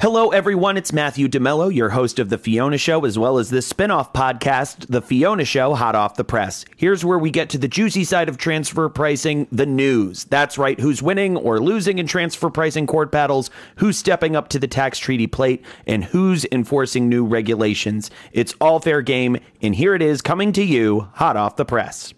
Hello, everyone. It's Matthew DeMello, your host of The Fiona Show, as well as this spin off podcast, The Fiona Show, hot off the press. Here's where we get to the juicy side of transfer pricing the news. That's right, who's winning or losing in transfer pricing court battles, who's stepping up to the tax treaty plate, and who's enforcing new regulations. It's all fair game, and here it is coming to you, hot off the press.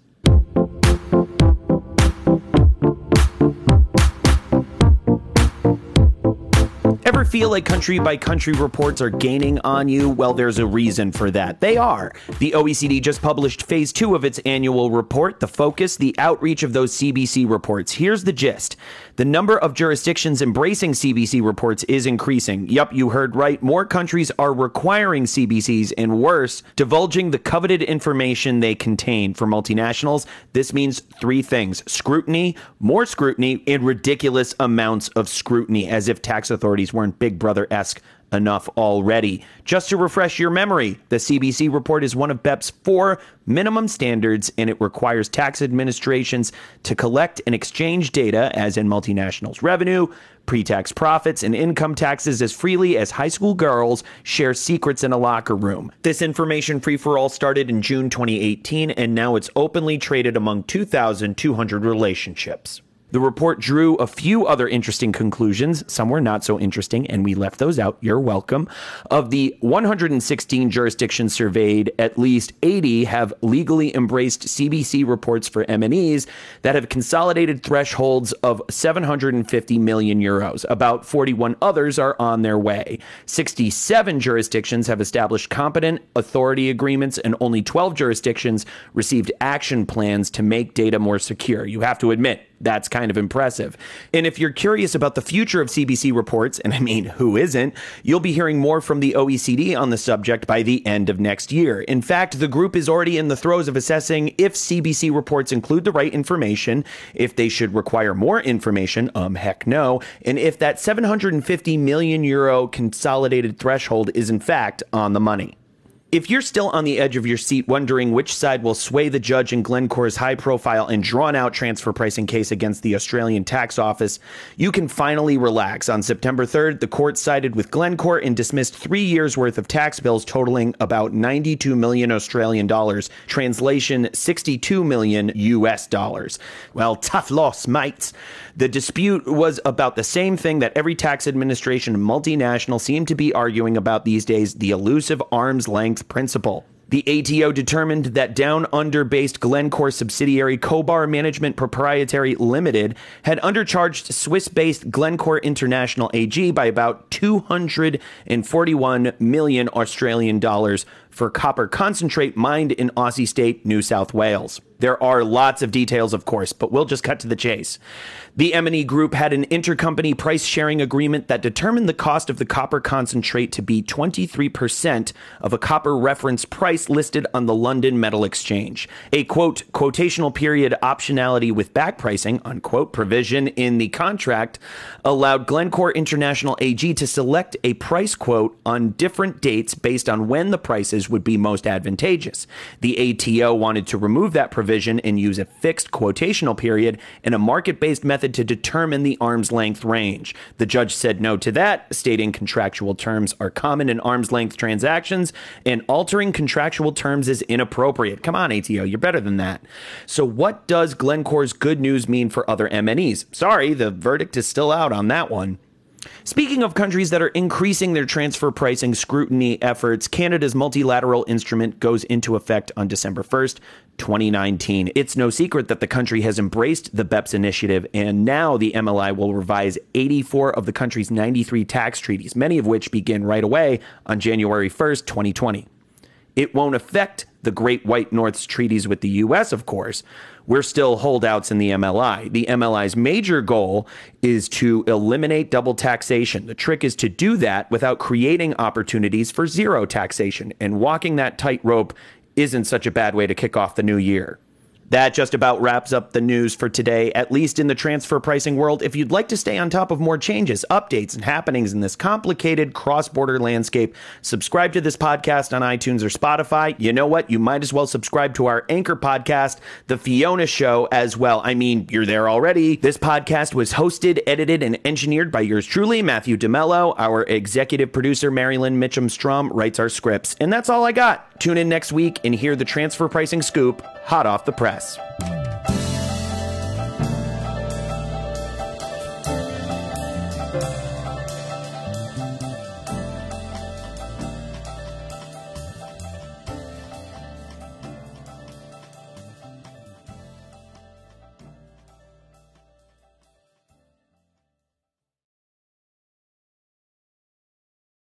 Feel like country by country reports are gaining on you? Well, there's a reason for that. They are. The OECD just published phase two of its annual report, the focus, the outreach of those CBC reports. Here's the gist the number of jurisdictions embracing CBC reports is increasing. Yup, you heard right. More countries are requiring CBCs, and worse, divulging the coveted information they contain. For multinationals, this means three things scrutiny, more scrutiny, and ridiculous amounts of scrutiny, as if tax authorities weren't Big Brother esque enough already. Just to refresh your memory, the CBC report is one of BEPS' four minimum standards, and it requires tax administrations to collect and exchange data, as in multinationals' revenue, pre tax profits, and income taxes as freely as high school girls share secrets in a locker room. This information free for all started in June 2018, and now it's openly traded among 2,200 relationships. The report drew a few other interesting conclusions. Some were not so interesting, and we left those out. You're welcome. Of the 116 jurisdictions surveyed, at least 80 have legally embraced CBC reports for MNEs that have consolidated thresholds of 750 million euros. About 41 others are on their way. 67 jurisdictions have established competent authority agreements, and only 12 jurisdictions received action plans to make data more secure. You have to admit, that's kind of impressive. And if you're curious about the future of CBC reports, and I mean, who isn't, you'll be hearing more from the OECD on the subject by the end of next year. In fact, the group is already in the throes of assessing if CBC reports include the right information, if they should require more information, um, heck no, and if that 750 million euro consolidated threshold is in fact on the money. If you're still on the edge of your seat wondering which side will sway the judge in Glencore's high profile and drawn out transfer pricing case against the Australian tax office, you can finally relax. On September 3rd, the court sided with Glencore and dismissed three years worth of tax bills totaling about 92 million Australian dollars, translation 62 million US dollars. Well, tough loss, mates. The dispute was about the same thing that every tax administration multinational seem to be arguing about these days the elusive arm's length principle. The ATO determined that down under based Glencore subsidiary Cobar Management Proprietary Limited had undercharged Swiss based Glencore International AG by about 241 million Australian dollars for copper concentrate mined in Aussie state New South Wales. There are lots of details, of course, but we'll just cut to the chase. The MNE Group had an intercompany price sharing agreement that determined the cost of the copper concentrate to be 23% of a copper reference price listed on the London Metal Exchange. A quote quotational period optionality with back pricing unquote provision in the contract allowed Glencore International AG to select a price quote on different dates based on when the prices would be most advantageous. The ATO wanted to remove that provision and use a fixed quotational period and a market-based method method to determine the arm's length range. The judge said no to that, stating contractual terms are common in arm's length transactions and altering contractual terms is inappropriate. Come on, ATO, you're better than that. So, what does Glencore's good news mean for other MNEs? Sorry, the verdict is still out on that one. Speaking of countries that are increasing their transfer pricing scrutiny efforts, Canada's multilateral instrument goes into effect on December 1st, 2019. It's no secret that the country has embraced the BEPS initiative, and now the MLI will revise 84 of the country's 93 tax treaties, many of which begin right away on January 1st, 2020. It won't affect the Great White North's treaties with the US, of course. We're still holdouts in the MLI. The MLI's major goal is to eliminate double taxation. The trick is to do that without creating opportunities for zero taxation. And walking that tightrope isn't such a bad way to kick off the new year. That just about wraps up the news for today, at least in the transfer pricing world. If you'd like to stay on top of more changes, updates, and happenings in this complicated cross border landscape, subscribe to this podcast on iTunes or Spotify. You know what? You might as well subscribe to our anchor podcast, The Fiona Show, as well. I mean, you're there already. This podcast was hosted, edited, and engineered by yours truly, Matthew DeMello. Our executive producer, Marilyn Mitchum Strum, writes our scripts. And that's all I got. Tune in next week and hear the transfer pricing scoop hot off the press.